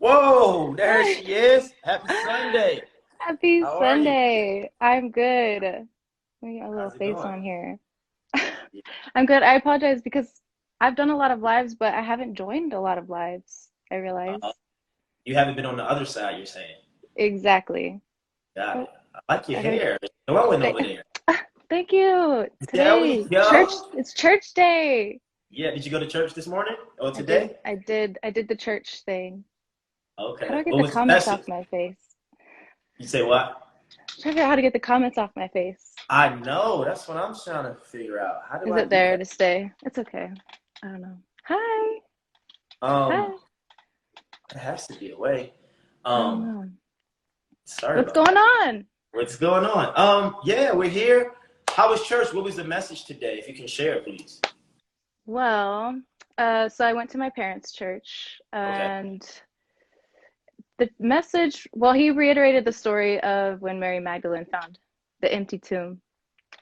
Whoa, there she is. Happy Sunday. Happy How? Sunday. I'm good. Let got a little face going? on here. I'm good. I apologize because I've done a lot of lives, but I haven't joined a lot of lives. I realize. Uh-huh. You haven't been on the other side, you're saying. Exactly. Got it. I like your I hair. Glowing over there. Thank you. There we Today, go. church. It's church day. Yeah, did you go to church this morning or I did. today? I did. I did the church thing. Okay. How do I get What the comments off my face? You say what? I'm trying to figure out how to get the comments off my face. I know. That's what I'm trying to figure out. How do Is I it there that? to stay? It's okay. I don't know. Hi. Um, Hi. it has to be a way. Um, sorry. What's going on? What's going on? Um, yeah, we're here. How was church? What was the message today? If you can share, please. Well, uh, so I went to my parents' church, and the message, well, he reiterated the story of when Mary Magdalene found the empty tomb.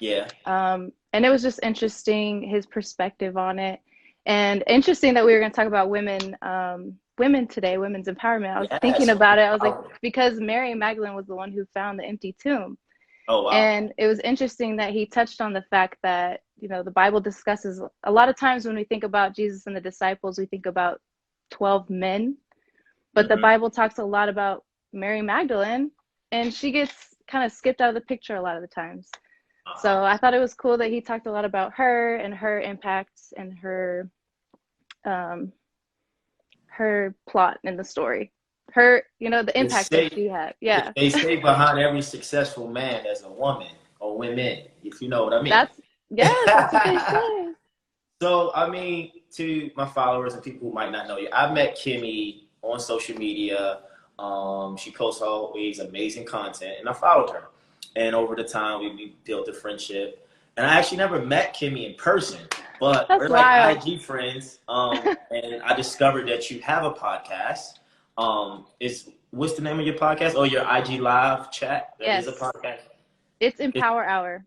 Yeah. Um, and it was just interesting, his perspective on it. And interesting that we were going to talk about women, um, women today, women's empowerment. I was Yes, thinking about it. I was like, because Mary Magdalene was the one who found the empty tomb. Oh wow. And it was interesting that he touched on the fact that, you know, the Bible discusses a lot of times when we think about Jesus and the disciples, we think about 12 men, but the Mhm. Bible talks a lot about Mary Magdalene, and she gets kind of skipped out of the picture a lot of the times. Uh-huh. So I thought it was cool that he talked a lot about her and her impacts and her, um, her plot in the story. Her, you know, the impact say- that she had. Yeah. They say behind every successful man there's a woman or women, if you know what I mean. That's, yes, that's what they say. So, I mean, to my followers and people who might not know you, I met Kimmy on social media. Um, she posts always amazing content, and I followed her. And over the time, we, we built a friendship. And I actually never met Kimmy in person, but That's we're like. IG friends. Um, and I discovered that you have a podcast. Um, is what's the name of your podcast? Oh, your IG live chat. That is Yes. a podcast. It's Empower Hour.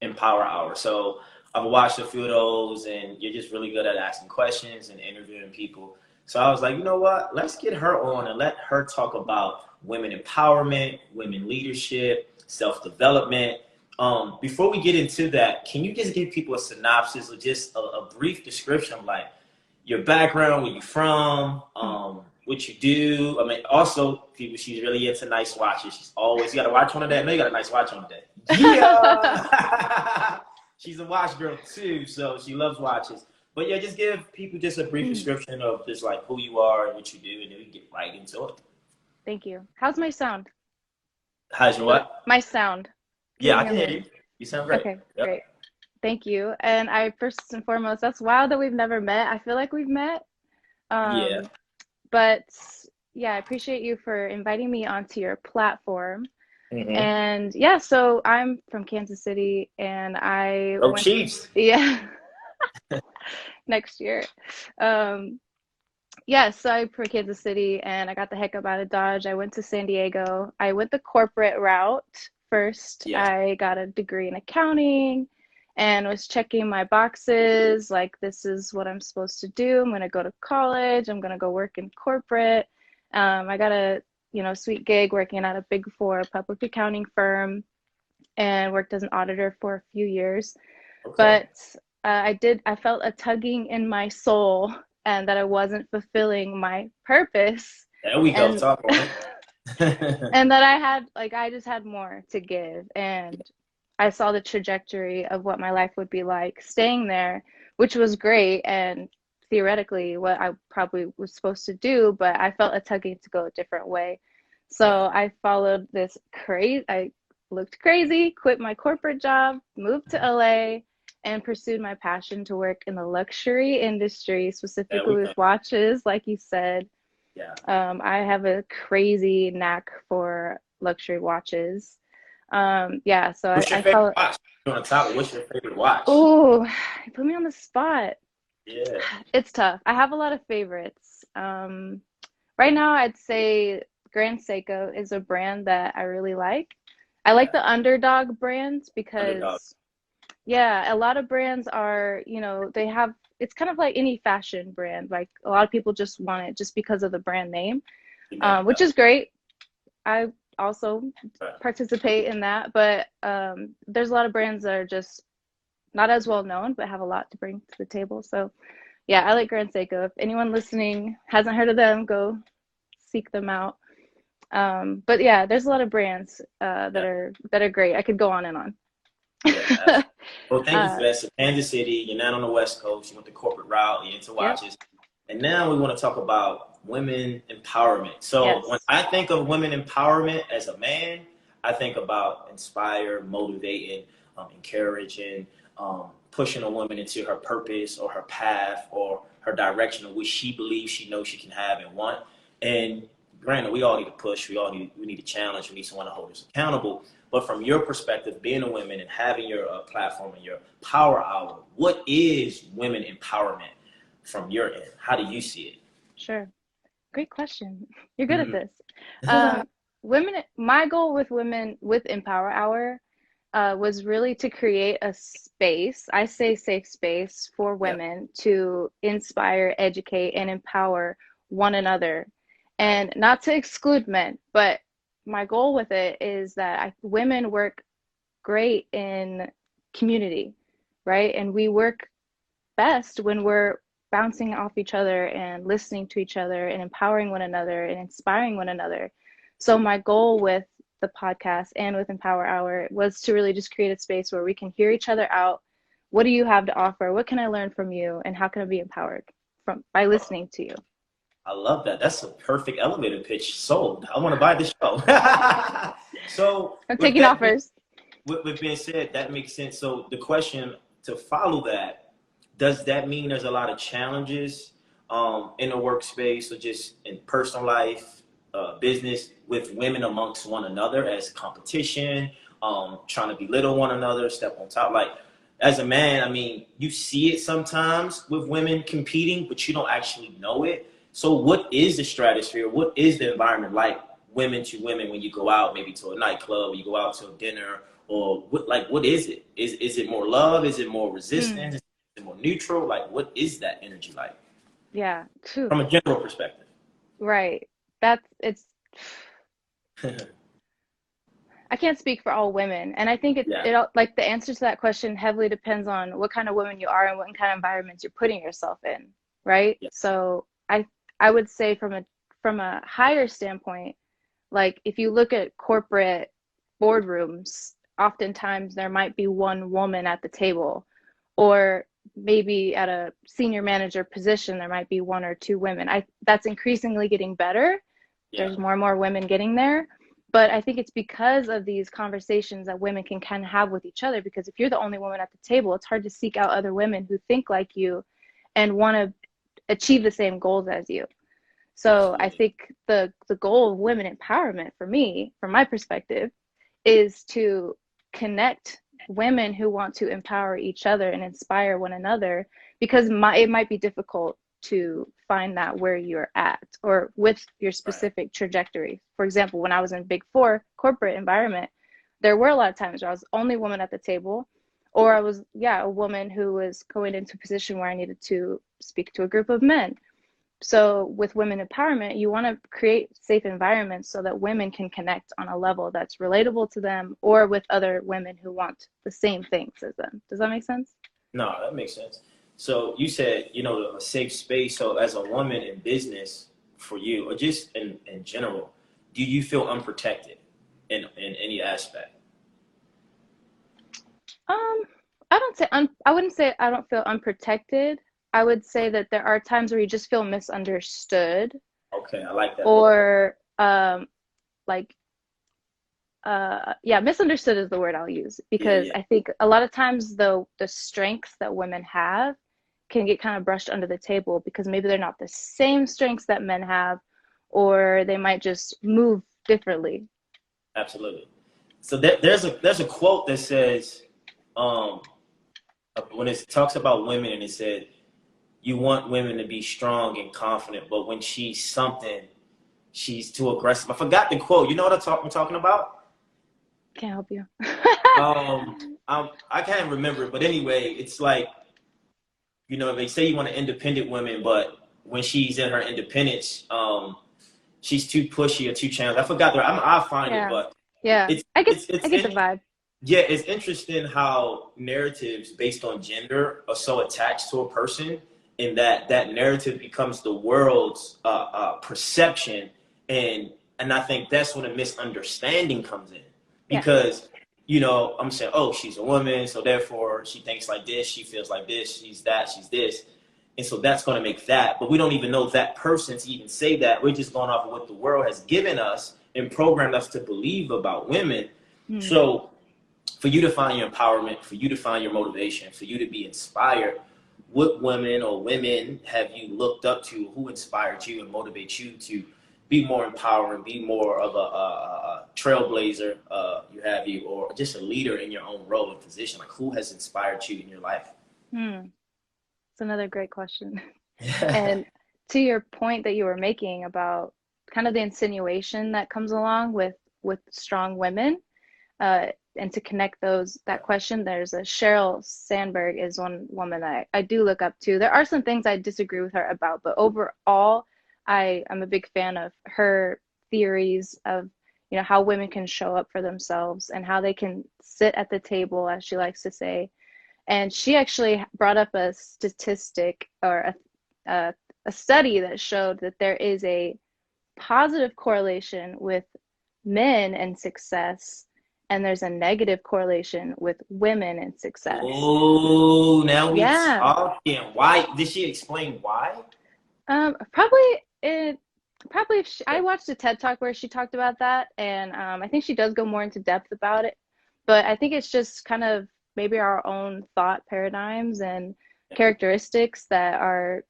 Empower Hour. So I've watched a few of those, and you're just really good at asking questions and interviewing people. So I was like, you know what? Let's get her on and let her talk about women empowerment, women leadership, self development. Um, before we get into that, can you just give people a synopsis or just a, a brief description of like your background, where you're from, um, what you do? I mean, also, people, she's really into nice watches. She's always, you got a watch on today? Know you got a nice watch on today. Yeah. she's a watch girl too, so she loves watches. But yeah, just give people just a brief Hmm. description of just like who you are and what you do, and then we get right into it. Thank you. How's my sound? How's your what? My sound. Yeah, I can hear you. You sound great. Okay, Yep. great. Thank you. And I first and foremost, that's wild that we've never met. I feel like we've met. Um, Yeah. But yeah, I appreciate you for inviting me onto your platform. Mhm. And yeah, so I'm from Kansas City, and I Oh, Chiefs. Yeah. Next year. Um, yeah, so I for Kansas City and I got the heck up out of Dodge. I went to San Diego. I went the corporate route first. Yeah. I got a degree in accounting and was checking my boxes like this is what I'm supposed to do. I'm going to go to college. I'm going to go work in corporate. Um, I got a, you know, sweet gig working at a big 4 public accounting firm and worked as an auditor for a few years Okay. but uh, I did I felt a tugging in my soul and that I wasn't fulfilling my purpose. There we go. and- Talk and that I had like I just had more to give. And I saw the trajectory of what my life would be like staying there which was great. And theoretically what I probably was supposed to do but I felt a tugging to go a different way. So I followed this crazy I looked crazy quit my corporate job moved to LA and pursued my passion to work in the luxury industry specifically with watches like you said yeah. um, I have a crazy knack for luxury watches. Um, yeah, so What's I, your I favorite watch? On the top, what's your favorite watch? Oh, you put me on the spot. Yeah. It's tough. I have a lot of favorites. Um, right now, I'd say Grand Seiko is a brand that I really like. I like the underdog brands because, Underdog. Yeah, a lot of brands are, you know, they have, it's kind of like any fashion brand. Like a lot of people just want it just because of the brand name. um, which is great. I also participate in that, but um, there's a lot of brands that are just not as well known, but have a lot to bring to the table. So, yeah, I like Grand Seiko. If anyone listening hasn't heard of them, go seek them out. Um, but yeah, there's a lot of brands uh, that are that are great. I could go on and on. Yeah, Well, thank you Uh, for that. So, Kansas City, you're not on the West Coast. You went the corporate route. You're into watches, and now we want to talk about women empowerment. So, Yes. when I think of women empowerment as a man, I think about inspire, motivating, um, encouraging, um, pushing a woman into her purpose or her path or her direction of which she believes she knows she can have and want. And granted, we all need to push. We all need we need a challenge. We need someone to hold us accountable. But from your perspective, being a woman and having your uh, platform and your power hour, what is women empowerment from your end? How do you see it? Sure. Great question. You're good Mhm. at this. Um, women, my goal with women with Empower Hour uh, was really to create a space, I say safe space for women to inspire, educate, and empower one another. And not to exclude men, but my goal with it is that I, women work great in community, right? And we work best when we're bouncing off each other and listening to each other and empowering one another and inspiring one another. So my goal with the podcast and with Empower Hour was to really just create a space where we can hear each other out. What do you have to offer? What can I learn from you? And how can I be empowered from by listening to you? I love that. That's a perfect elevator pitch. Sold. I want to buy this show. so I'm taking that offers. With, with being said, that makes sense. So the question to follow that, does that mean there's a lot of challenges um, in the workspace or just in personal life, uh, business with women amongst one another as competition, um, trying to belittle one another, step on top? Like as a man, I mean, you see it sometimes with women competing, but you don't actually know it. So what is the stratosphere? What is the environment like women to women when you go out, maybe to a nightclub, you go out to a dinner, or what? Like, what is it? Is is it more love? Is it more resistance? Hmm. Is it more neutral? Like, what is that energy like Yeah. Phew. from a general perspective? Right. That's it's I can't speak for all women, and I think it, Yeah. it all- like the answer to that question heavily depends on what kind of woman you are and what kind of environments you're putting yourself in, right? Yeah. So I I would say from a from a higher standpoint, like if you look at corporate boardrooms, oftentimes there might be one woman at the table, or maybe at a senior manager position there might be one or two women. I that's increasingly getting better. Yeah, there's more and more women getting there. But i think it's because of these conversations that women can kind of have with each other because if you're the only woman at the table it's hard to seek out other women who think like you and want to achieve the same goals as you. So i think the the goal of women empowerment for me from my perspective is to connect women who want to empower each other and inspire one another because my, it might be difficult to find that where you're at or with your specific trajectory. For example, when I was in Big Four corporate environment, there were a lot of times where I was the only woman at the table, or I was, yeah, a woman who was going into a position where I needed to speak to a group of men. So, with women empowerment, you want to create safe environments so that women can connect on a level that's relatable to them or with other women who want the same things as them. Does that make sense? no, that makes sense. So you said you know a safe space. So as a woman in business for you, or just in in general, do you feel unprotected in in any aspect? Um, I don't say un- I wouldn't say I don't feel unprotected. I would say that there are times where you just feel misunderstood Okay, I like that. or um like uh yeah, misunderstood is the word I'll use because yeah. I think a lot of times the the strengths that women have can get kind of brushed under the table because maybe they're not the same strengths that men have or they might just move differently. Absolutely. So there, there's a there's a quote that says, um, when it talks about women, and it said, you want women to be strong and confident, but when she's something, she's too aggressive. I forgot the quote. You know what I'm, talk, I'm talking about? Can't help you. Um, I'm, I can't remember it, but anyway, it's like, you know, they say you want an independent woman, but when she's in her independence, um, she's too pushy or too challenged. I forgot the. I'm, I'll find Yeah. it, but Yeah. it's I get it's, it's I get the vibe. Yeah, it's interesting how narratives based on gender are so attached to a person, and that that narrative becomes the world's uh, uh, perception, and and I think that's when a misunderstanding comes in, Yeah. because you know I'm saying, oh, she's a woman, so therefore she thinks like this, she feels like this, she's that, she's this, and so that's going to make that, but we don't even know that person to even say that. We're just going off of what the world has given us and programmed us to believe about women. Hmm. So for you to find your empowerment, for you to find your motivation, for you to be inspired, what women or women have you looked up to who inspired you and motivate you to be more empowering, be more of a, a, a trailblazer, uh, you have you, or just a leader in your own role and position? Like who has inspired you in your life? Hmm. It's another great question. and to your point that you were making about kind of the insinuation that comes along with with strong women uh, and to connect those that question there's a sheryl sandberg is one woman that I, I do look up to. There are some things i disagree with her about but overall i i'm a big fan of her theories of you know how women can show up for themselves and how they can sit at the table as she likes to say. And she actually brought up a statistic or a, a, a study that showed that there is a positive correlation with men and success and there's a negative correlation with women and success Oh, now we Yeah. talking. Why did she explain why? um probably it probably she, i watched a ted talk where she talked about that and um, i think she does go more into depth about it but i think it's just kind of maybe our own thought paradigms and characteristics that are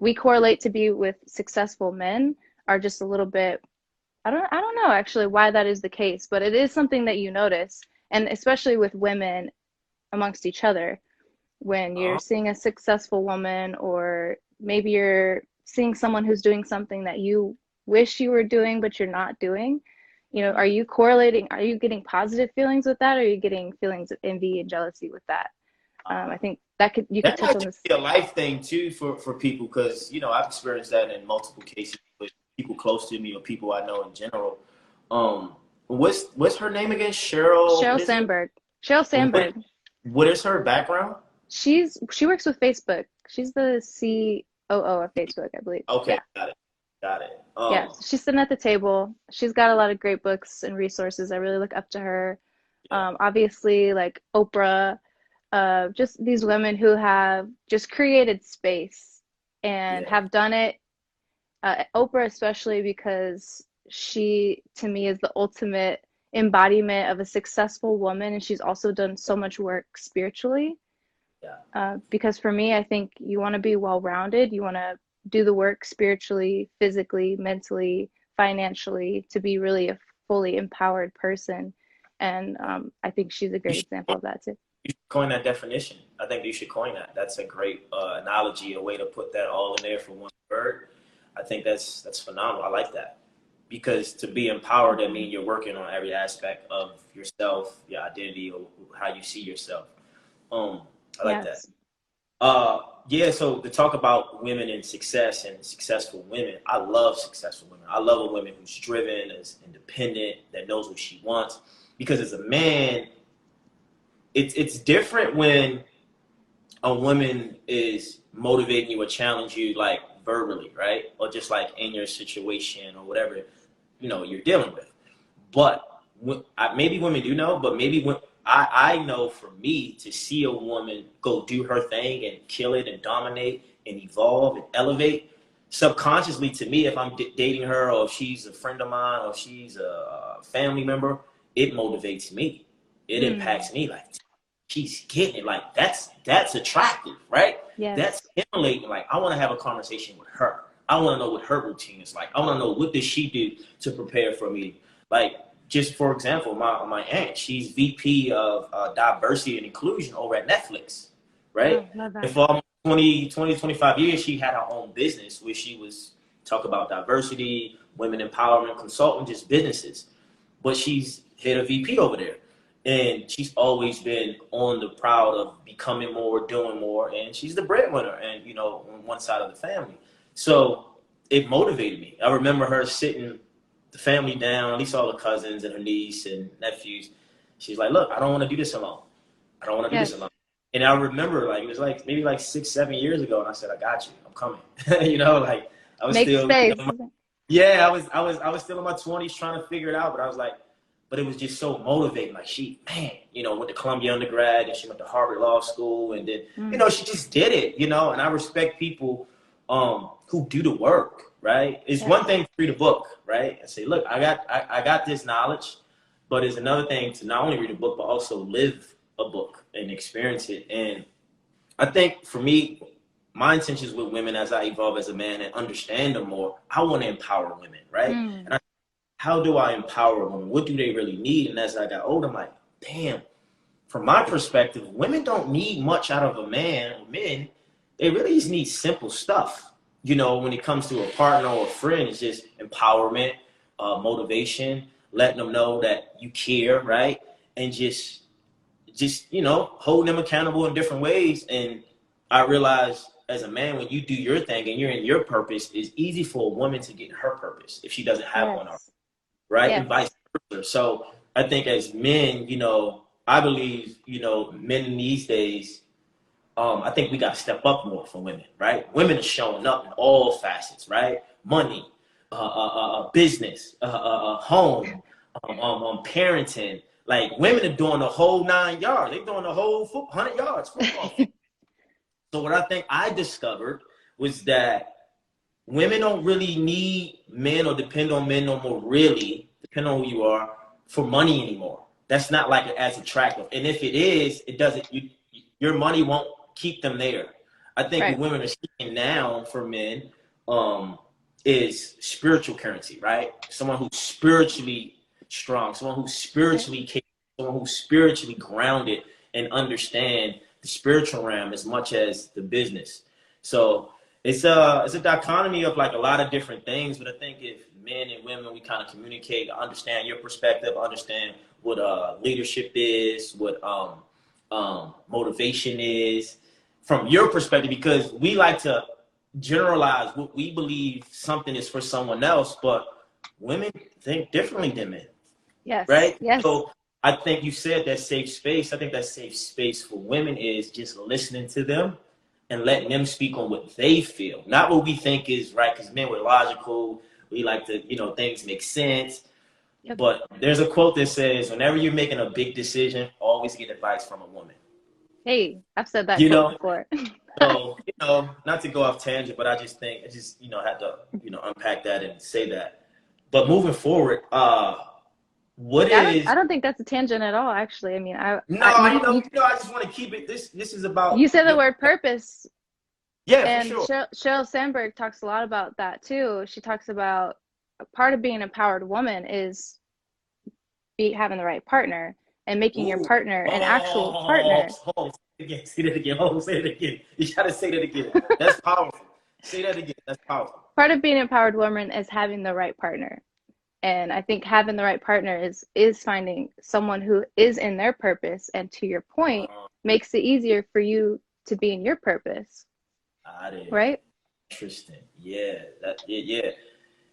we correlate to be with successful men are just a little bit I don't I don't know actually why that is the case, but it is something that you notice and especially with women amongst each other when you're Uh-huh. seeing a successful woman or maybe you're seeing someone who's doing something that you wish you were doing but you're not doing. You know, are you correlating are you getting positive feelings with that or are you getting feelings of envy and jealousy with that? Um, I think that could you could touch on this be a life thing too for, for people because you know I've experienced that in multiple cases people close to me or people I know in general. Um, what's what's her name again? Sheryl. Sheryl what? Sandberg. Sheryl Sandberg. What is her background? She's she works with Facebook. She's the COO of Facebook, I believe. Okay, Yeah. got it, got it. Um, yeah, she's sitting at the table. She's got a lot of great books and resources. I really look up to her. Um, obviously, like Oprah, uh, just these women who have just created space and Yeah. have done it. Uh, Oprah, especially because she, to me, is the ultimate embodiment of a successful woman, and she's also done so much work spiritually. Yeah. Uh, because for me, I think you want to be well rounded. You want to do the work spiritually, physically, mentally, financially to be really a fully empowered person. And um, I think she's a great example of that too. you should coin that definition. I think you should coin that. That's a great uh, analogy, a way to put that all in there for one word. I think that's that's phenomenal. I like that because to be empowered, I mean you're working on every aspect of yourself, your identity, or how you see yourself. Um, I like that. Uh, yeah. So to talk about women and success and successful women, I love successful women. I love a woman who's driven, is independent, that knows what she wants. Because as a man, it's it's different when a woman is motivating you or challenging you like verbally, right? Or just like in your situation or whatever you know you're dealing with. But when, I, maybe women do know, but maybe when I, I know for me to see a woman go do her thing and kill it and dominate and evolve and elevate subconsciously to me if i'm d- dating her or if she's a friend of mine or if she's a family member it motivates me it Mm. impacts me like she's getting it like that's that's attractive right Yes. that's stimulating like i want to have a conversation with her i want to know what her routine is like i want to know what does she do to prepare for me like just for example my my aunt she's vp of uh, diversity and inclusion over at netflix right Oh, and for almost 20, 20, 25 years, she had her own business where she was talk about diversity, women empowerment, consultant, just businesses. But she's head of VP over there. And she's always been on the proud of becoming more, doing more, and she's the breadwinner and you know, on one side of the family. So it motivated me. I remember her sitting the family down, at least all the cousins and her niece and nephews. She's like, "Look, I don't want to do this alone. I don't want to Yes. do this alone." And I remember, like, it was like maybe like six, seven years ago, and I said, "I got you. I'm coming." you know, like I was Make still, you know, yeah, I was, I was, I was still in my twenties trying to figure it out, but I was like, but it was just so motivating. Like she, man, you know, went to Columbia undergrad, and she went to Harvard Law School, and then Mm. you know, she just did it, you know, and I respect people um who do the work, right? It's Yeah. one thing to read a book, right? And say, look, I got I, I got this knowledge, but it's another thing to not only read a book but also live a book and experience it. And I think for me, my intentions with women as I evolve as a man and understand them more, I want to empower women, right? Mm. How do I empower women? What do they really need? And as I got older, I'm like, damn, from my perspective, women don't need much out of a man. Men, they really just need simple stuff. You know, when it comes to a partner or a friend, it's just empowerment, uh, motivation, letting them know that you care, right? And just, just you know, holding them accountable in different ways. And I realized as a man, when you do your thing and you're in your purpose, it's easy for a woman to get her purpose if she doesn't have one Yes. Right? Yes. And vice versa. So I think as men, you know, I believe, you know, men in these days, um, I think we got to step up more for women, right? Women are showing up in all facets, right? Money, uh, uh, uh, uh, business, uh, uh, uh, home, um, um, um, parenting. Like women are doing the whole nine yards. They're doing the whole hundred yards football. so what I think I discovered was that women don't really need men or depend on men no more really depending on who you are for money anymore. That's not like as attractive. And if it is it doesn't you your money won't keep them there. I think Right. women are seeking now for men um is spiritual currency right? Someone who's spiritually strong someone who's spiritually capable someone who's spiritually grounded and understand the spiritual realm as much as the business. So it's a it's a dichotomy of like a lot of different things, but I think if men and women we kind of communicate, understand your perspective, understand what uh leadership is, what um um motivation is from your perspective, because we like to generalize what we believe something is for someone else, but women think differently than men Yes. right? Yes. So I think you said that safe space. I think that safe space for women is just listening to them and letting them speak on what they feel, not what we think is right. Because men, we're logical. We like to, you know, things make sense. Yep. But there's a quote that says, "Whenever you're making a big decision, always get advice from a woman." Hey, I've said that You know- before. So, you know, not to go off tangent, but I just think I just, you know, had to, you know, unpack that and say that. But moving forward, uh, what I is don't, I don't think that's a tangent at all. Actually, I mean, I, No, I- you know, you, know, I just want to keep it. This this is about. you said the word purpose, Yeah, and sure. Sheryl Sandberg talks a lot about that too. She talks about part of being an empowered woman is be having the right partner and making your partner an actual Oh, partner. Oh, oh say it again. Say that again. Oh, say it again. You gotta say that again. That's powerful. say that again. That's powerful. Part of being an empowered woman is having the right partner. And I think having the right partner is is finding someone who is in their purpose and to your point Uh, makes it easier for you to be in your purpose, got it. right? Interesting. Yeah. That. Yeah. Yeah.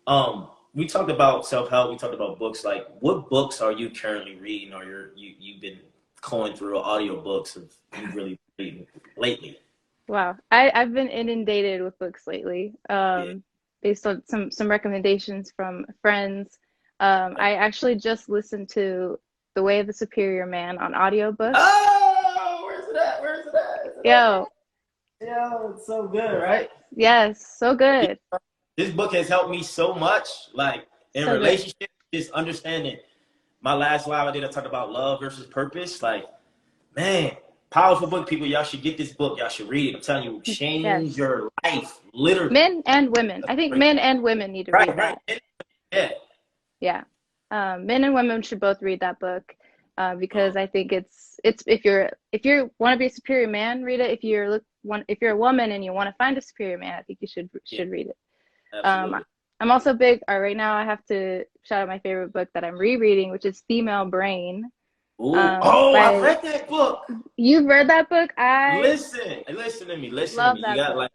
Um, we talked about self help. We talked about books. Like, what books are you currently reading, or you're you you've been going through audio books of you really reading lately? Wow. I, I've been inundated with books lately, um, based on some some recommendations from friends. Um, I actually just listened to The Way of the Superior Man on audiobook. Oh, where's it at? Where's it at? Is it Yo, at? Yo, it's so good, right? yes, so good. This book has helped me so much, like in So good. relationships, just understanding. My last live I did, I talked about love versus purpose. Like, man, powerful book, people. Y'all should get this book. Y'all should read it. I'm telling you, change Yes. your life, literally. Men and women. I think men and women need to right, read that. right. Yeah. Yeah. Um, men and women should both read that book uh, because I think it's it's if you're if you want to be a superior man, read it. If you're look one if you're a woman and you want to find a superior man, I think you should should read it. Absolutely. I'm also big. Uh, right now, I have to shout out my favorite book that I'm rereading, which is Female Brain. Ooh. um, oh, I read that book. You've read that book? I Listen, listen to me. Listen to me. You got book. like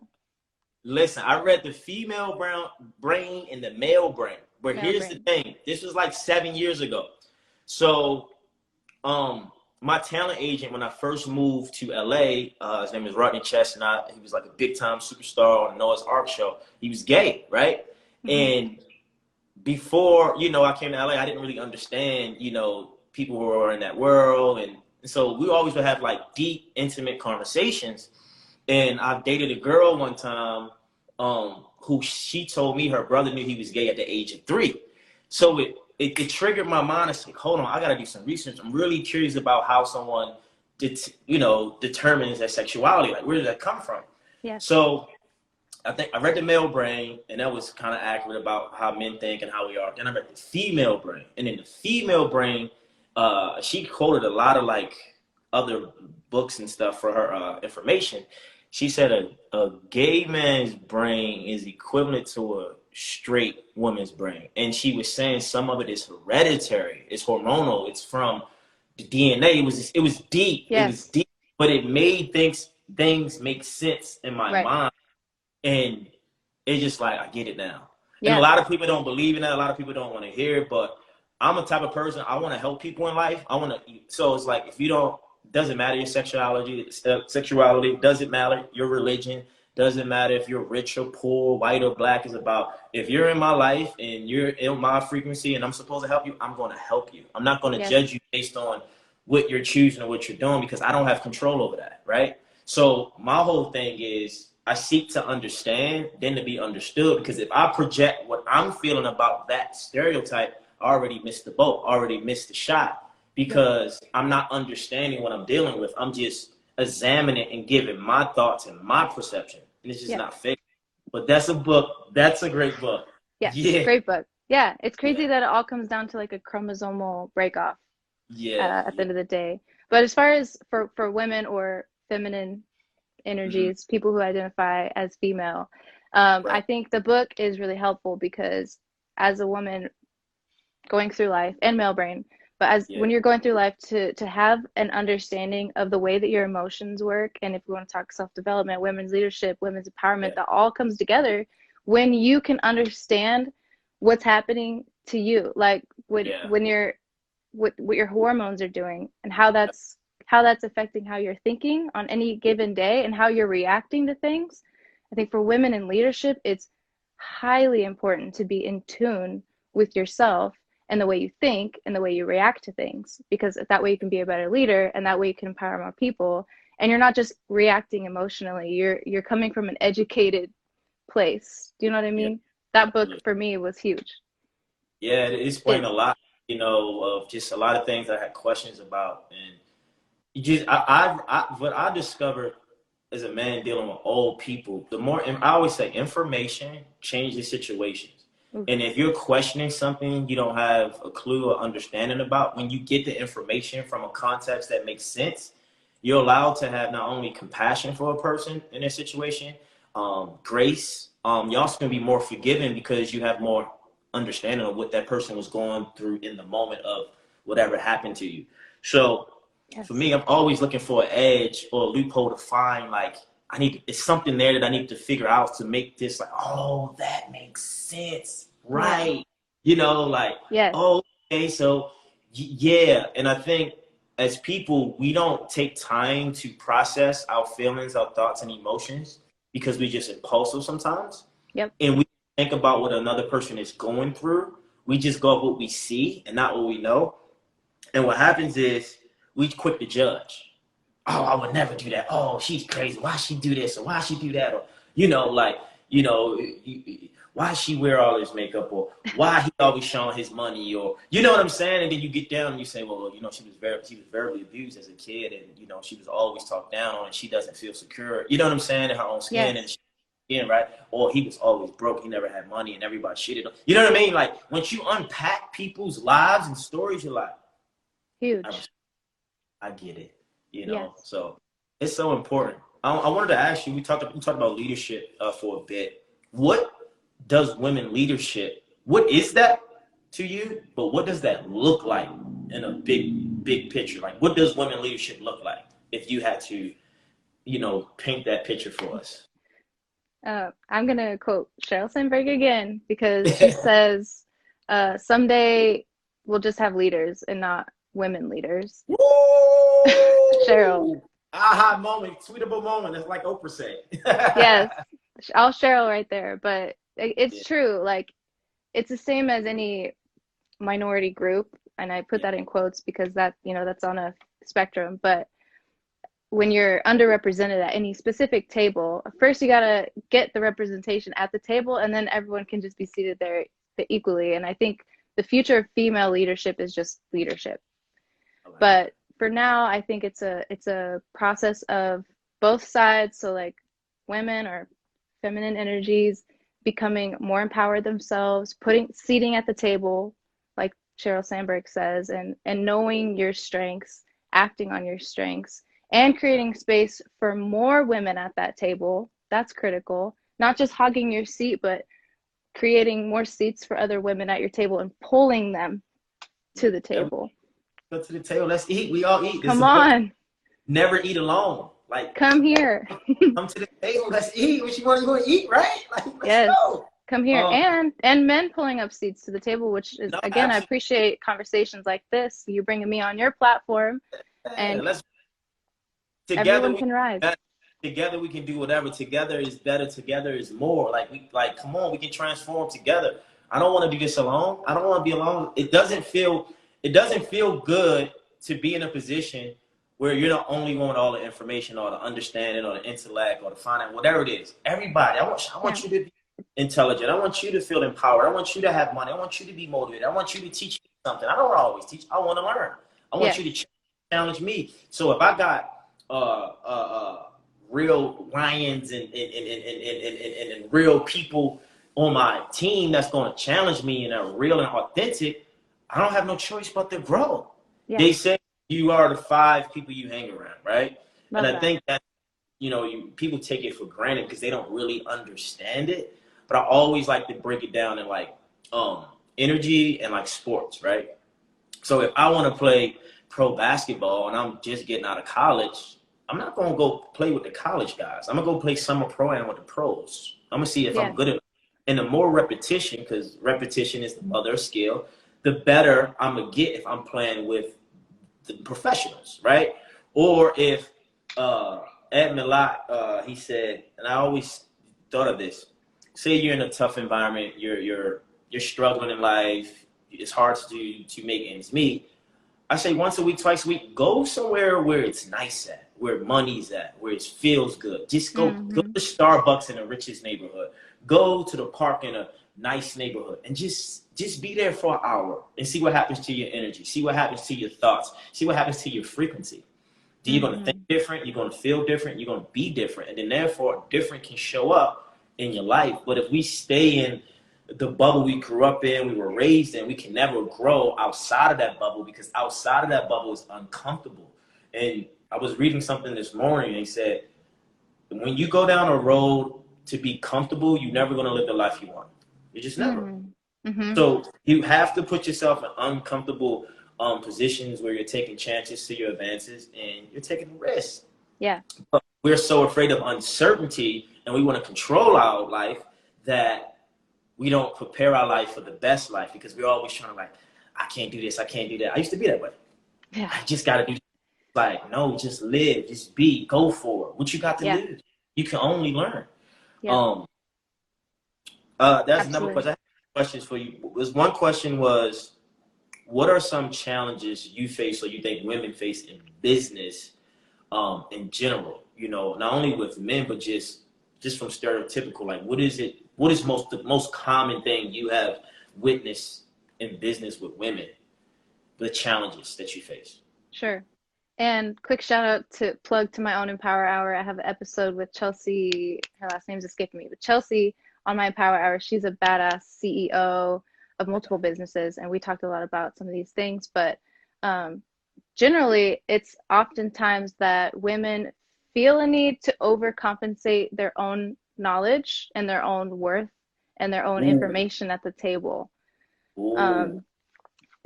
Listen, I read the female brown brain and the male brain. But Male here's brain. the thing. This was like seven years ago. So um my talent agent when I first moved to LA, uh, his name is Rodney Chestnut. He was like a big time superstar on Noah's Arc show. He was gay, right? Mhm. And before, you know, I came to LA, I didn't really understand, you know, people who are in that world. And so we always would have like deep, intimate conversations. And I've dated a girl one time um, who she told me her brother knew he was gay at the age of three. So it, it, it triggered my mind. It's like, hold on, I got to do some research. I'm really curious about how someone, det- you know, determines their sexuality. Like, where did that come from? Yeah. So I think I read the male brain, and that was kind of accurate about how men think and how we are. Then I read the female brain, and in the female brain, uh, she quoted a lot of like other books and stuff for her uh, information. She said a, a gay man's brain is equivalent to a straight woman's brain, and she was saying some of it is hereditary, it's hormonal, it's from the DNA. It was it was deep, it was deep, but it made things things make sense in my Right. mind, and it's just like I get it now. And a lot of people don't believe in that. A lot of people don't want to hear it, but I'm a type of person. I want to help people in life. I want to. So it's like if you don't, doesn't matter your sexuality. Sexuality doesn't matter your religion. Doesn't matter if you're rich or poor, white or black. Is about if you're in my life and you're in my frequency and I'm supposed to help you. I'm going to help you. I'm not going to Yes. judge you based on what you're choosing or what you're doing because I don't have control over that. Right. So my whole thing is I seek to understand, then to be understood. Because if I project what I'm feeling about that stereotype, already missed the boat, already missed the shot. Because I'm not understanding what I'm dealing with. I'm just examining and giving my thoughts and my perception. And it's just Yeah. not fair. But that's a book. That's a great book. Yeah. Yeah. Great book. Yeah. It's crazy Yeah. that it all comes down to like a chromosomal breakoff Yeah. uh, at the end of the day. But as far as for, for women or feminine energies, people who identify as female, um, I think the book is really helpful because as a woman going through life and male brain, but as Yeah. when you're going through life to to have an understanding of the way that your emotions work, and if we want to talk self development, women's leadership, women's empowerment, Yeah. that all comes together when you can understand what's happening to you, like when Yeah. when you're what what your hormones are doing and how that's how that's affecting how you're thinking on any given day and how you're reacting to things. I think for women in leadership, it's highly important to be in tune with yourself and the way you think and the way you react to things because that way you can be a better leader and that way you can empower more people. And you're not just reacting emotionally. You're you're coming from an educated place. Do you know what i mean? That book for me was huge. Yeah, it explained a lot, you know, of just a lot of things I had questions about, and you just I, I, I what I discovered as a man dealing with old people, the more I always say information changes situations, And if you're questioning something you don't have a clue or understanding about, when you get the information from a context that makes sense, you're allowed to have not only compassion for a person in a situation, um, grace. Um, you're also gonna be more forgiving because you have more understanding of what that person was going through in the moment of whatever happened to you. So yes. for me, I'm always looking for an edge or a loophole to find. Like I need, it's something there that I need to figure out to make this like, oh, that makes sense, right? You know, like yes oh, okay, so y- yeah. And I think as people, we don't take time to process our feelings, our thoughts, and emotions because we're just impulsive sometimes. Yep. And we think about what another person is going through. We just go what we see and not what we know. And what happens is we quick to judge. Oh, I would never do that. Oh, she's crazy. Why she do this or why she do that? Or you know, like you know, why she wear all this makeup or why he always showing his money or you know what I'm saying? And then you get down and you say, well, you know, she was very she was verbally abused as a kid and you know she was always talked down on and she doesn't feel secure. You know what I'm saying? In her own skin Yes. and she, yeah, right. Or he was always broke. He never had money and everybody shitted on. You know what I mean? Like once you unpack people's lives and stories, you're like, huge I, I get it. You know, Yes. so it's so important. I, I wanted to ask you. We talked. We talked about leadership uh, for a bit. What does women leadership? What is that to you? But what does that look like in a big, big picture? Like, what does women leadership look like? If you had to, you know, paint that picture for us. Uh, I'm gonna quote sheryl Sandberg again because she says, uh, "Someday we'll just have leaders and not women leaders." Sheryl. Aha moment, tweetable moment. That's like Oprah said. yes, all Sheryl right there. But it's Yeah. true. Like, it's the same as any minority group, and I put Yeah. that in quotes because that you know that's on a spectrum. But when you're underrepresented at any specific table, first you gotta get the representation at the table, and then everyone can just be seated there equally. And I think the future of female leadership is just leadership but for now i think it's a it's a process of both sides. So like women or feminine energies becoming more empowered themselves putting seating at the table like sheryl sandberg says and and knowing your strengths acting on your strengths and creating space for more women at that table. That's critical. Not just hogging your seat but creating more seats for other women at your table and pulling them to the table Go to the table. Let's eat. We all eat. This come on Never eat alone. Like come here come to the table. Let's eat. What you want? To eat, right? Like let's Yes. go. come here Um, and and men pulling up seats to the table which is No, again i appreciate conversations like this you bringing me on your platform And let's together. everyone We, can rise that- together we can do whatever. Together is better. Together is more. Like we like. Come on, we can transform together. I don't want to do this alone. I don't want to be alone. It doesn't feel. It doesn't feel good to be in a position where you're the only one with all the information or the understanding or the intellect or the finance, whatever it is. Everybody, I want, I want you to be intelligent. I want you to feel empowered. I want you to have money. I want you to be motivated. I want you to teach me something. I don't always teach. I want to learn. I want Yeah. you to challenge me. So if I got uh, uh, uh, real lions and and, and, and, and, and, and, and real people on my team that's going to challenge me and are real and authentic, I don't have no choice but to grow. Yeah. They say you are the five people you hang around, right? Love and I that. think that you know you, people take it for granted because they don't really understand it. But I always like to break it down in like um, energy and like sports, right? So if I want to play pro basketball and I'm just getting out of college, I'm not gonna go play with the college guys. I'm gonna go play summer pro am with the pros. I'm gonna see if Yeah. I'm good enough. And the more repetition, because repetition is the mother of skill, the better I'm gonna get if I'm playing with the professionals, right? Or if uh, Ed Mylett, uh, he said, and I always thought of this. Say you're in a tough environment, you're you're you're struggling in life, it's hard to to make ends meet. I say once a week, twice a week, go somewhere where it's nice at, where money's at, where it feels good. Just go go Mhm. to Starbucks in the richest neighborhood. Go to the park in a nice neighborhood and just just be there for an hour and see what happens to your energy, see what happens to your thoughts, see what happens to your frequency. Then you're gonna Mhm. think different, you're gonna feel different, you're gonna be different, and then therefore different can show up in your life. But if we stay in the bubble we grew up in, we were raised in, we can never grow outside of that bubble because outside of that bubble is uncomfortable. And I was reading something this morning and they said, when you go down a road to be comfortable, you're never gonna live the life you want. You just never. Mm. Mhm. So you have to put yourself in uncomfortable um, positions where you're taking chances to your advances and you're taking risks. Yeah. But we're so afraid of uncertainty and we want to control our life that we don't prepare our life for the best life because we're always trying to like, I can't do this, I can't do that. I used to be that way. Yeah. I just gotta do like no, just live, just be, go for it. What you got to Yeah. lose? You can only learn. Yeah. Um uh that's another Absolutely. question. Questions for you. Was one question was what are some challenges you face or you think women face in business um in general? You know, not only with men but just just from stereotypical, like what is it what is most the most common thing you have witnessed in business with women? The challenges that you face. Sure. And quick shout out to plug to my own Empower Hour. I have an episode with Chelsea. Her last name's escaping me, but Chelsea on my power Hour. She's a badass CEO of multiple businesses, and we talked a lot about some of these things. But um, generally, it's oftentimes that women feel a need to overcompensate their own knowledge and their own worth and their own Ooh. information at the table. Um,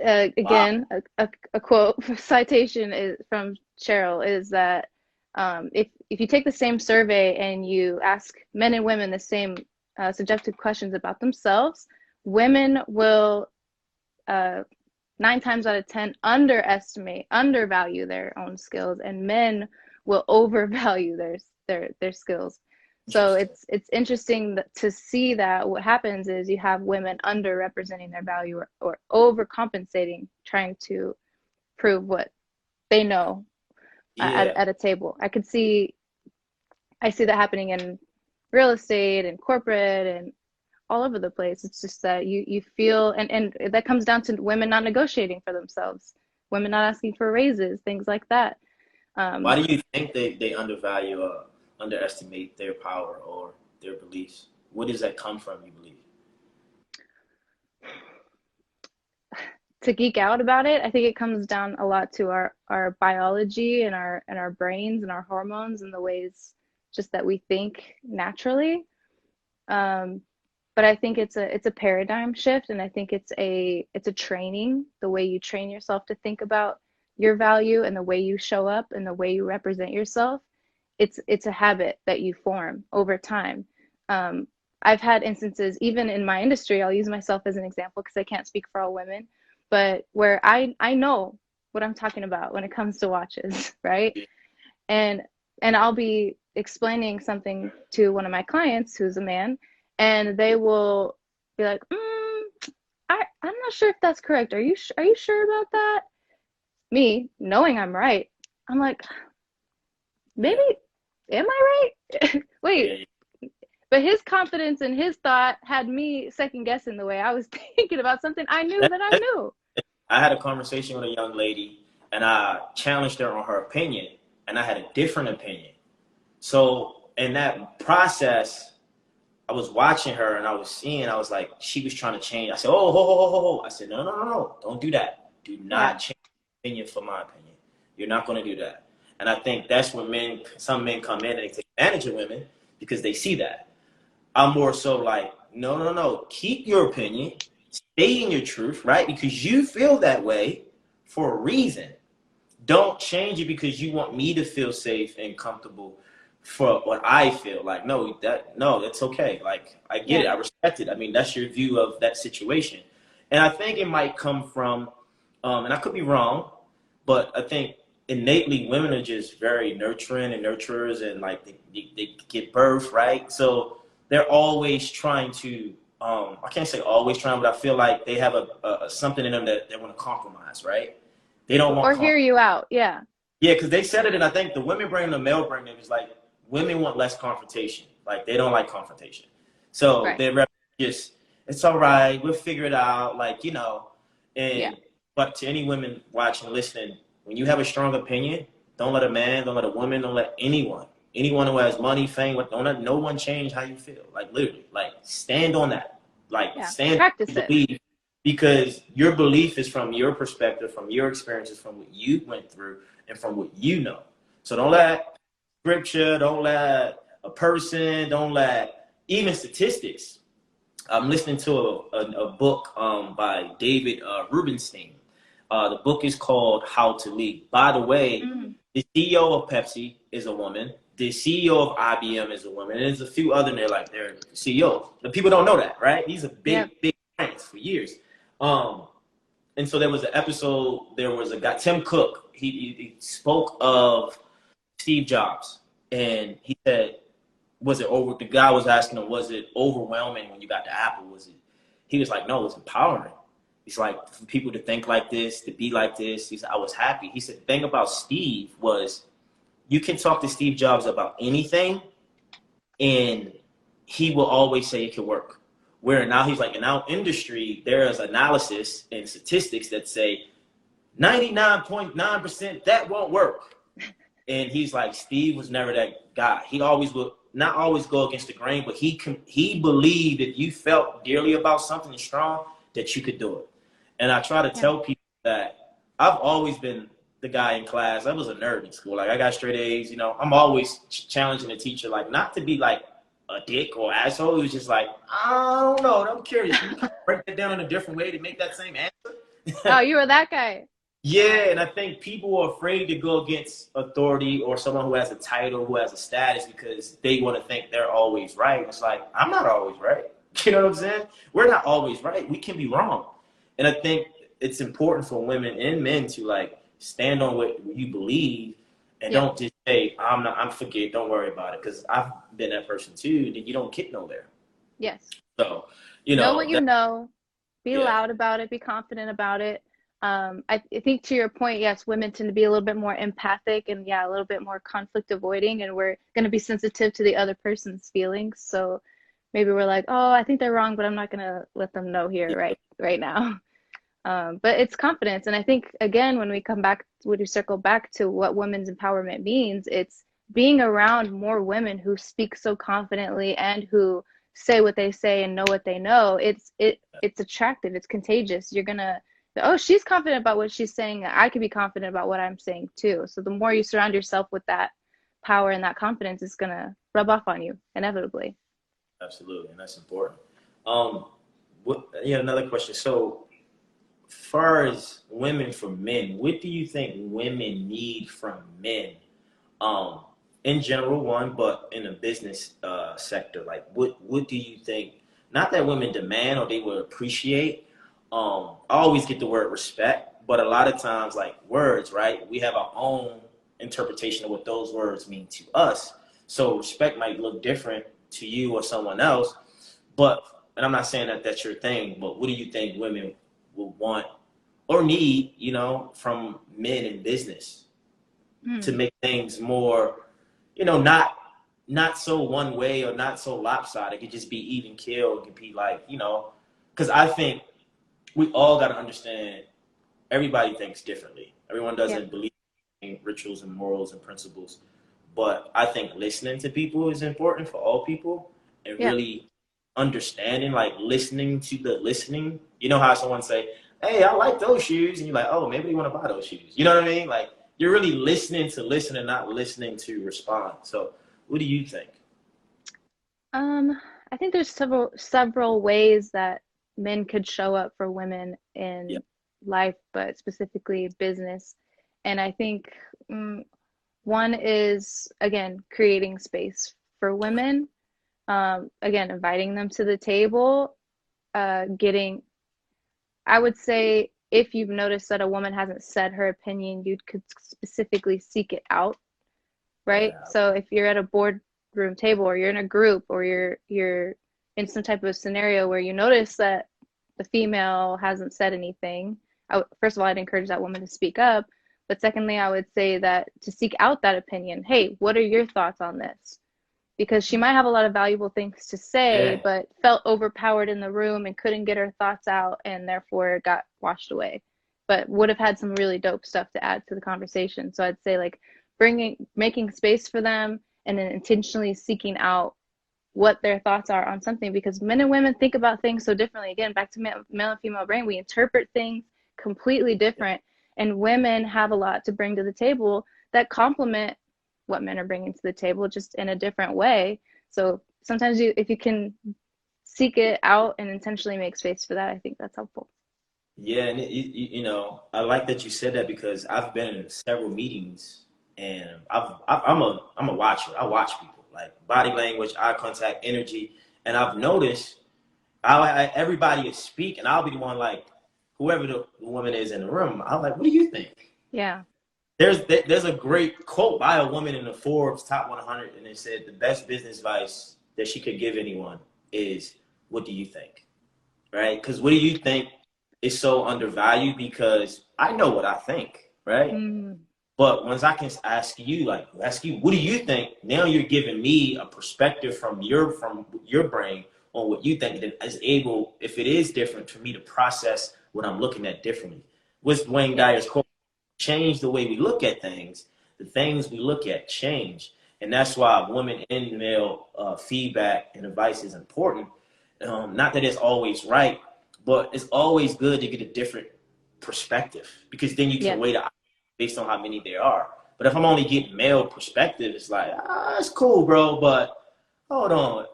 uh, again, a, a, a quote citation is from Sheryl is that um, if if you take the same survey and you ask men and women the same uh, subjective questions about themselves, women will uh, nine times out of ten underestimate, undervalue their own skills, and men will overvalue their their their skills. So it's it's interesting to see that what happens is you have women underrepresenting their value or, or overcompensating, trying to prove what they know yeah. at, at a table. I could see, I see that happening in real estate and corporate and all over the place. It's just that you you feel and and that comes down to women not negotiating for themselves, women not asking for raises, things like that. Um, Why do you think they they undervalue, uh, underestimate their power or their beliefs? Where does that come from? You believe? to geek out about it, I think it comes down a lot to our our biology and our and our brains and our hormones and the ways just that we think naturally. Um, but I think it's a it's a paradigm shift, and I think it's a it's a training the way you train yourself to think about your value and the way you show up and the way you represent yourself. It's it's a habit that you form over time. Um, I've had instances, even in my industry, I'll use myself as an example because I can't speak for all women, but where I I know what I'm talking about when it comes to watches, right? And and I'll be explaining something to one of my clients who's a man, and they will be like, mm, I I'm not sure if that's correct. Are you are you sure about that? Me knowing I'm right, I'm like, maybe am I right? Wait, but his confidence and his thought had me second guessing the way I was thinking about something I knew that I knew. I had a conversation with a young lady and I challenged her on her opinion and I had a different opinion. So in that process, I was watching her and I was seeing, I was like, she was trying to change. I said, oh, ho, ho, ho, ho. I said, no, no, no, no, don't do that. Do not change opinion for my opinion. You're not going to do that. And I think that's when men, some men come in and they take advantage of women because they see that. I'm more so like, no, no, no. Keep your opinion. Stay in your truth, right? Because you feel that way for a reason. Don't change it because you want me to feel safe and comfortable for what I feel. Like, no, that no, it's okay. Like, I get yeah. it. I respect it. I mean, that's your view of that situation. And I think it might come from, um, and I could be wrong, but I think innately women are just very nurturing and nurturers and like they, they, they get birth, right? So they're always trying to um, I can't say always trying, but I feel like they have a, a something in them that they want to compromise, right? They don't want or hear you out, yeah. Yeah, because they said it, and I think the women bring the male bring them is like women want less confrontation, like they don't like confrontation, so right. they're just it's all right, we'll figure it out, like you know, and yeah. but to any women watching, listening, when you have a strong opinion, don't let a man, don't let a woman, don't let anyone anyone who has money, fame, what don't let no one change how you feel. Like literally, like stand on that. Like yeah, stand practice it. because your belief is from your perspective, from your experiences, from what you went through, and from what you know. So don't let scripture, don't let a person, don't let even statistics. I'm listening to a, a, a book um, by David uh, Rubenstein. Uh, the book is called How to Lead. By the way, mm. the CEO of Pepsi is a woman the CEO of IBM is a woman, and there's a few other there like they're CEOs. The people don't know that, right? These are big, yeah. big brands for years. Um, and so there was an episode. There was a guy, Tim Cook. He, he spoke of Steve Jobs, and he said, "Was it over?" The guy was asking him, "Was it overwhelming when you got to Apple? Was it?" He was like, "No, it was empowering." He's like, for people to think like this, to be like this. He said, "I was happy." He said, "The thing about Steve was." you can talk to Steve Jobs about anything, and he will always say it could work. Where now he's like, in our industry, there is analysis and statistics that say 99.9% that won't work. And he's like, Steve was never that guy. He always would not always go against the grain, but he can, he believed if you felt dearly about something strong, that you could do it. And I try to yeah. tell people that I've always been the guy in class. I was a nerd in school. Like I got straight A's. You know, I'm always challenging the teacher, like not to be like a dick or asshole. It was just like I don't know. I'm curious. break that down in a different way to make that same answer? oh, you were that guy. Yeah, and I think people are afraid to go against authority or someone who has a title, who has a status, because they want to think they're always right. It's like, I'm not always right. You know what I'm saying? We're not always right. We can be wrong. And I think it's important for women and men to like stand on what you believe and Yeah. don't just say, I'm not, I'm forget, don't worry about it. Because I've been that person too. Then you don't get nowhere. Yes. So, you know, know what you that- know be Yeah. loud about it be confident about it um, I, I think to your point yes women tend to be a little bit more empathic and yeah a little bit more conflict avoiding and we're going to be sensitive to the other person's feelings. So maybe we're like oh i think they're wrong but i'm not going to let them know here right right now. Um, but it's confidence and i think again when we come back when we circle back to what women's empowerment means it's being around more women who speak so confidently and who say what they say and know what they know. It's it it's attractive it's contagious. You're gonna oh she's confident about what she's saying i could be confident about what i'm saying too so the more you surround yourself with that power and that confidence it's gonna rub off on you inevitably Absolutely, and that's important. Um, what, yeah, another question. So, far as women from men, what do you think women need from men? Um, in general, one, but in the business uh, sector, like what what do you think? Not that women demand or they would appreciate. Um, I always get the word respect, but a lot of times, like words, right? We have our own interpretation of what those words mean to us. So respect might look different to you or someone else. But and I'm not saying that that's your thing, but what do you think women will want or need, you know, from men in business Hmm. to make things more, you know, not not so one way or not so lopsided. It could just be even kill. It could be like, you know, because I think we all got to understand everybody thinks differently. Everyone doesn't Yeah. believe in rituals and morals and principles. But I think listening to people is important for all people and Yeah. really understanding, like listening to the listening. You know how someone say, Hey, I like those shoes, and you're like, Oh, maybe you want to buy those shoes. You know what I mean? Like you're really listening to listen and not listening to respond. So what do you think? Um, I think there's several several ways that men could show up for women in Yep. life, but specifically business. And I think mm, one is again creating space for women. Um, again, inviting them to the table, uh, getting. I would say if you've noticed that a woman hasn't said her opinion, you could specifically seek it out, right? Yeah. So if you're at a boardroom table or you're in a group or you're you're in some type of scenario where you notice that the female hasn't said anything w first of all i'd encourage that woman to speak up but secondly i would say that to seek out that opinion hey what are your thoughts on this because she might have a lot of valuable things to say Yeah. but felt overpowered in the room and couldn't get her thoughts out and therefore got washed away but would have had some really dope stuff to add to the conversation so i'd say like bringing making space for them and then intentionally seeking out what their thoughts are on something because men and women think about things so differently. Again back to male, and female brain we interpret things completely different and women have a lot to bring to the table that complement what men are bringing to the table just in a different way. So sometimes you if you can seek it out and intentionally make space for that i think that's helpful. Yeah, and it, you, you know, I like that you said that because I've been in several meetings, and I've, I- I'm a I'm a watcher. I watch people like body language, eye contact, energy, and I've noticed I, I everybody is speaking. I'll be the one like whoever the woman is in the room. I'm like, what do you think? yeah There's there's a great quote by a woman in the Forbes top 100, and it said the best business advice that she could give anyone is, "What do you think?" Right? Because what do you think is so undervalued because I know what I think, right? Mm, But once I can ask you, like, ask you, what do you think? Now you're giving me a perspective from your from your brain on what you think that is able, if it is different, for me to process what I'm looking at differently. With Wayne Dyer's quote, change the way we look at things, the things we look at change. And that's why women and male uh, feedback and advice is important. Um, not that it's always right, but it's always good to get a different perspective because then you can Yeah. weigh the based on how many there are. But if I'm only getting male perspective, it's like, ah, it's cool, bro. But hold on,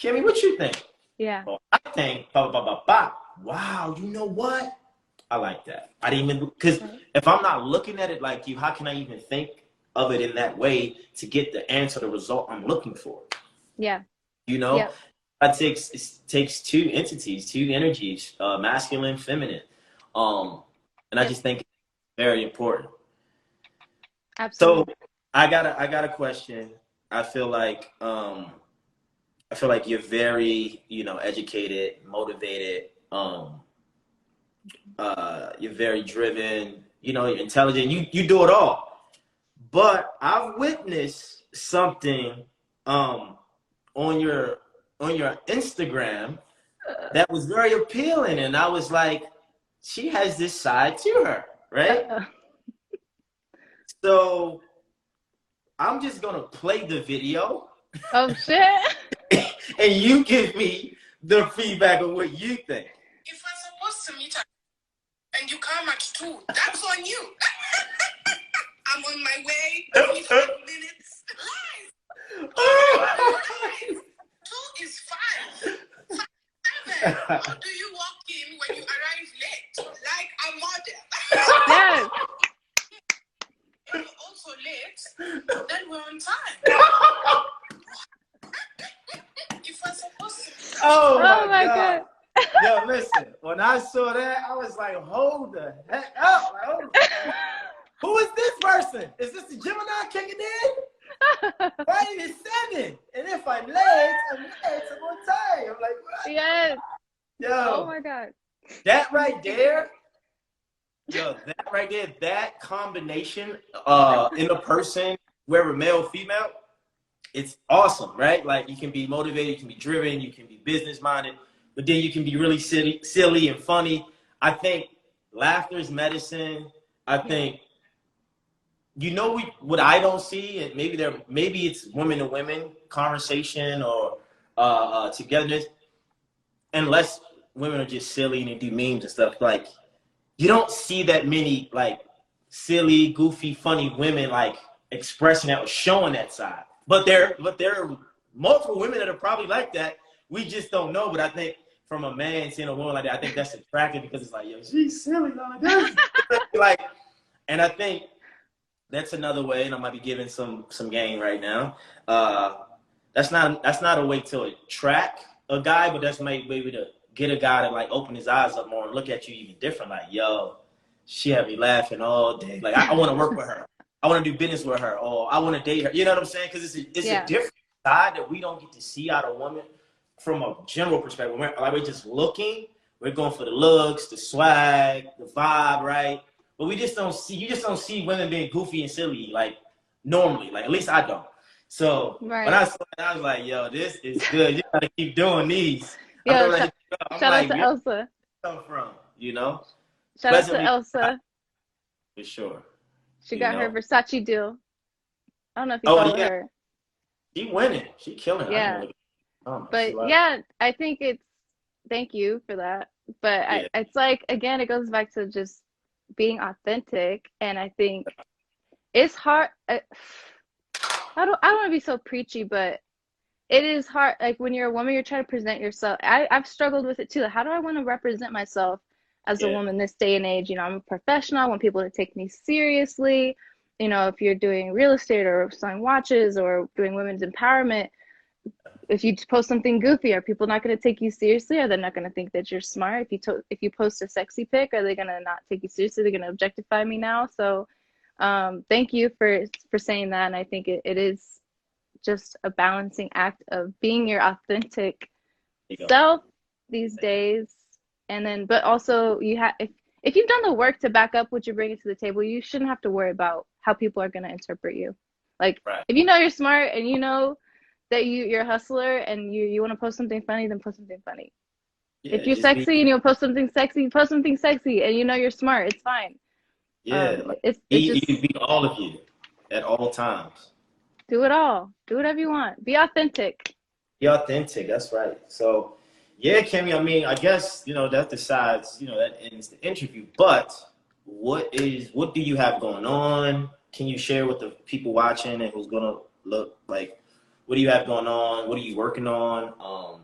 Kimmy, what you think? yeah Well, I think, ba ba ba ba. Wow, you know what? I like that. I didn't even because Right. if I'm not looking at it like you, how can I even think of it in that way to get the answer, the result I'm looking for? Yeah. You know, Yep. it takes it takes two entities, two energies, uh, masculine, feminine, um, and I just think it's very important. So I got a I got a question. I feel like um, I feel like you're very you know educated, motivated. Um, uh, you're very driven. You know, you're intelligent. You you do it all. But I've witnessed something um, on your on your Instagram that was very appealing, and I was like, she has this side to her, right? Uh, So I'm just gonna play the video, oh shit. and you give me the feedback of what you think. If we're supposed to meet at and you come at two, that's on you. I'm on my way. Give me five minutes. Lies. Two is five. Five, seven. How do you walk in when you arrive late? Like a model. Yes. If you're also late, then we're on time. if we're supposed to meet Oh, Oh my god. Yo, listen. When I saw that, I was like, "Hold the heck up!" Hold the- Who is this person? Is this the Gemini kicking in? Why is it seven? And if I'm late, I'm late. I'm on time. I'm like, what? yes. Yo, Oh my god. that right there. Yo, that right there, that combination uh in a person, whether male female, it's awesome, right? Like you can be motivated, you can be driven, you can be business minded, but then you can be really silly, silly and funny. I think laughter is medicine. I think you know we what I don't see, and maybe there maybe it's women to women conversation or uh, uh togetherness, unless women are just silly and they do memes and stuff like you don't see that many like silly, goofy, funny women like expressing that or showing that side. But there, but there are multiple women that are probably like that. We just don't know. But I think from a man seeing a woman like that, I think that's attractive because it's like, yo, she's silly like that. like, and I think that's another way. And I might be giving some some game right now. Uh, that's not that's not a way to attract a guy, but that's maybe to get a guy to like open his eyes up more and look at you even different. Like, yo, she had me laughing all day. Like, I, I want to work with her. I want to do business with her, or I want to date her. You know what I'm saying? Because it's a, it's Yeah. a different side that we don't get to see out of a woman from a general perspective. We're, like we're just looking. We're going for the looks, the swag, the vibe, right? But we just don't see. You just don't see women being goofy and silly like normally. Like at least I don't. So Right. when I saw it, I was like, "Yo, this is good. You gotta keep doing these." Yo, gonna sh- let you go. I'm shout like, out to Elsa. come from?" You know, Shout out to Elsa. for sure. She got know. her Versace deal. I don't know if you Oh, follow yeah. her. She winning. She killing. Yeah. oh, But yeah, I think it's thank you for that. But Yeah. I, it's like again, it goes back to just being authentic, and I think it's hard. I, I don't. I don't want to be so preachy, but it is hard. Like when you're a woman, you're trying to present yourself. I, I've struggled with it too. How do I want to represent myself as a woman this day and age? You know, I'm a professional. I want people to take me seriously. You know, if you're doing real estate or selling watches or doing women's empowerment, if you post something goofy, are people not going to take you seriously? Are they not going to think that you're smart? If you to- if you post a sexy pic, are they going to not take you seriously? They're going to objectify me now. So, um, thank you for for saying that. And I think it, it is just a balancing act of being your authentic you self these days, and then but also you have if if you've done the work to back up what you're bringing to the table, you shouldn't have to worry about how people are going to interpret you. Like Right. if you know you're smart and you know that you you're a hustler and you you want to post something funny, then post something funny. Yeah, if you're just be- sexy and you'll post something sexy, post something sexy, and you know you're smart, it's fine. yeah, Um, it's, be, it's just be all of you at all times. do it all, do whatever you want, be authentic. Be authentic. That's right. So, yeah, Kimmy. I mean, I guess you know that decides. You know that ends the interview. But what is what do you have going on? Can you share with the people watching and who's gonna look like? What do you have going on? What are you working on? Um,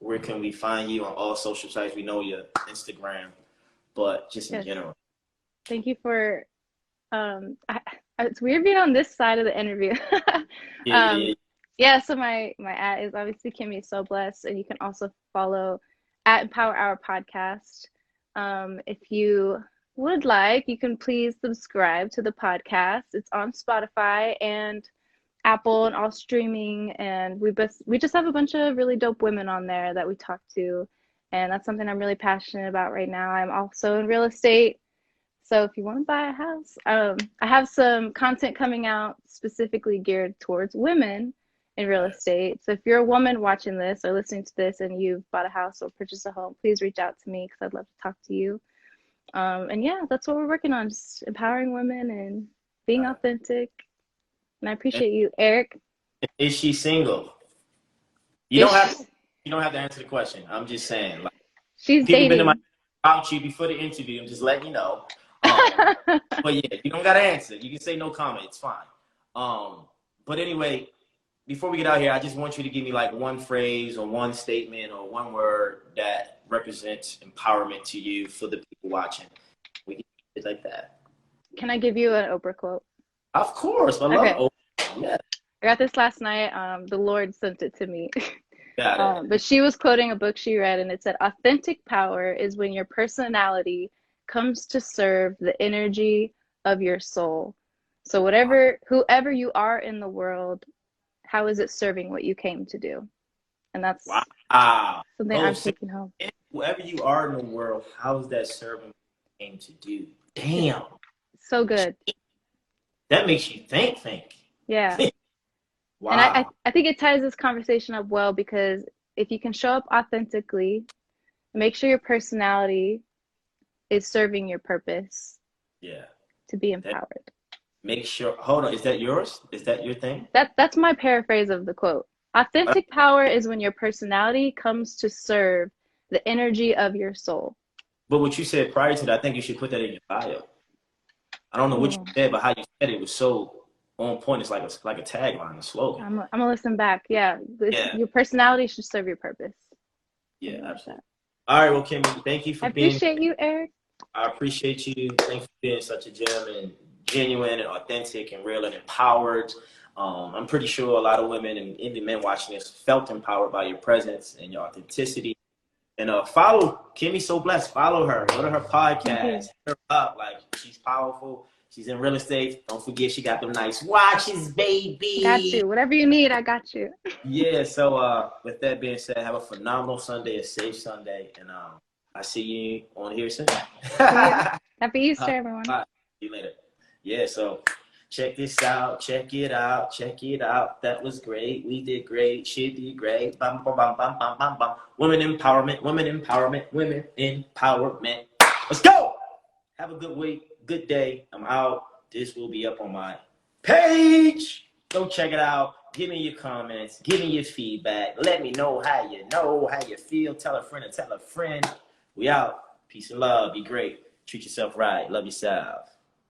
where can we find you on all social sites? We know your Instagram, but just in general. Thank you for. Um, I- it's weird being on this side of the interview. Yeah, Um, yeah, yeah, so my my at is obviously Kimmy So Blessed, and you can also follow at Empower Hour Podcast. Um, if you would like, you can please subscribe to the podcast. It's on Spotify and Apple and all streaming, and we best we just have a bunch of really dope women on there that we talk to, and that's something I'm really passionate about right now. I'm also in real estate. So if you want to buy a house, um, I have some content coming out specifically geared towards women in real estate. So if you're a woman watching this or listening to this and you've bought a house or purchased a home, please reach out to me because I'd love to talk to you. Um, and yeah, that's what we're working on, just empowering women and being authentic. And I appreciate you, Eric. Is she single? You Is don't have she- you don't have to answer the question. I'm just saying. Like, She's people been to dating. my about you before the interview. I'm just letting you know. Um, but yeah, you don't gotta answer. You can say no comment. It's fine. Um, but anyway, before we get out here, I just want you to give me like one phrase or one statement or one word that represents empowerment to you for the people watching. We can do it like that. Can I give you an Oprah quote? Of course, I love Okay. Oprah. Yeah, I got this last night. Um, the Lord sent it to me. got it. Um, but she was quoting a book she read, and it said, Authentic power is when your personality comes to serve the energy of your soul. So, whatever, whoever you are in the world, how is it serving what you came to do? And that's Wow. something Oh, I'm so- taking home. Whoever you are in the world, how is that serving what you came to do? Damn. So good. That makes you think, think. Yeah. Wow. And I, I, I think it ties this conversation up well because if you can show up authentically, make sure your personality is serving your purpose yeah. to be empowered. Make sure. Hold on. Is that yours? Is that your thing? That that's my paraphrase of the quote. Authentic uh, power is when your personality comes to serve the energy of your soul. But what you said prior to that, I think you should put that in your bio. I don't know what you said, but how you said it was so on point. It's like a like a tagline, a slogan. I'm I'm gonna listen back. Yeah, Yeah. your personality should serve your purpose. Yeah, absolutely. All right, well, Kimmy, thank you for I being. appreciate you, Eric. I appreciate you. Thanks for being such a gem and genuine and authentic and real and empowered. Um, I'm pretty sure a lot of women and even men watching this felt empowered by your presence and your authenticity. And uh, follow Kimmy So Blessed. Follow her. Go to her podcast. Hit her up. Like she's powerful. She's in real estate. Don't forget she got them nice watches, baby. Got you. Whatever you need, I got you. Yeah. So uh, with that being said, have a phenomenal Sunday, a safe Sunday, and um, I see you on here soon. Yeah. Happy Easter, Uh, everyone. bye. See you later. Yeah, so check this out. Check it out. Check it out. That was great. We did great. She did great. Bum, bum, bum, bum, bum, bum, bum. Women empowerment. Women empowerment. Women empowerment. Let's go. Have a good week. Good day. I'm out. This will be up on my page. Go check it out. Give me your comments. Give me your feedback. Let me know how you know, how you feel. Tell a friend and tell a friend. We out. Peace and love. Be great. Treat yourself right. Love yourself.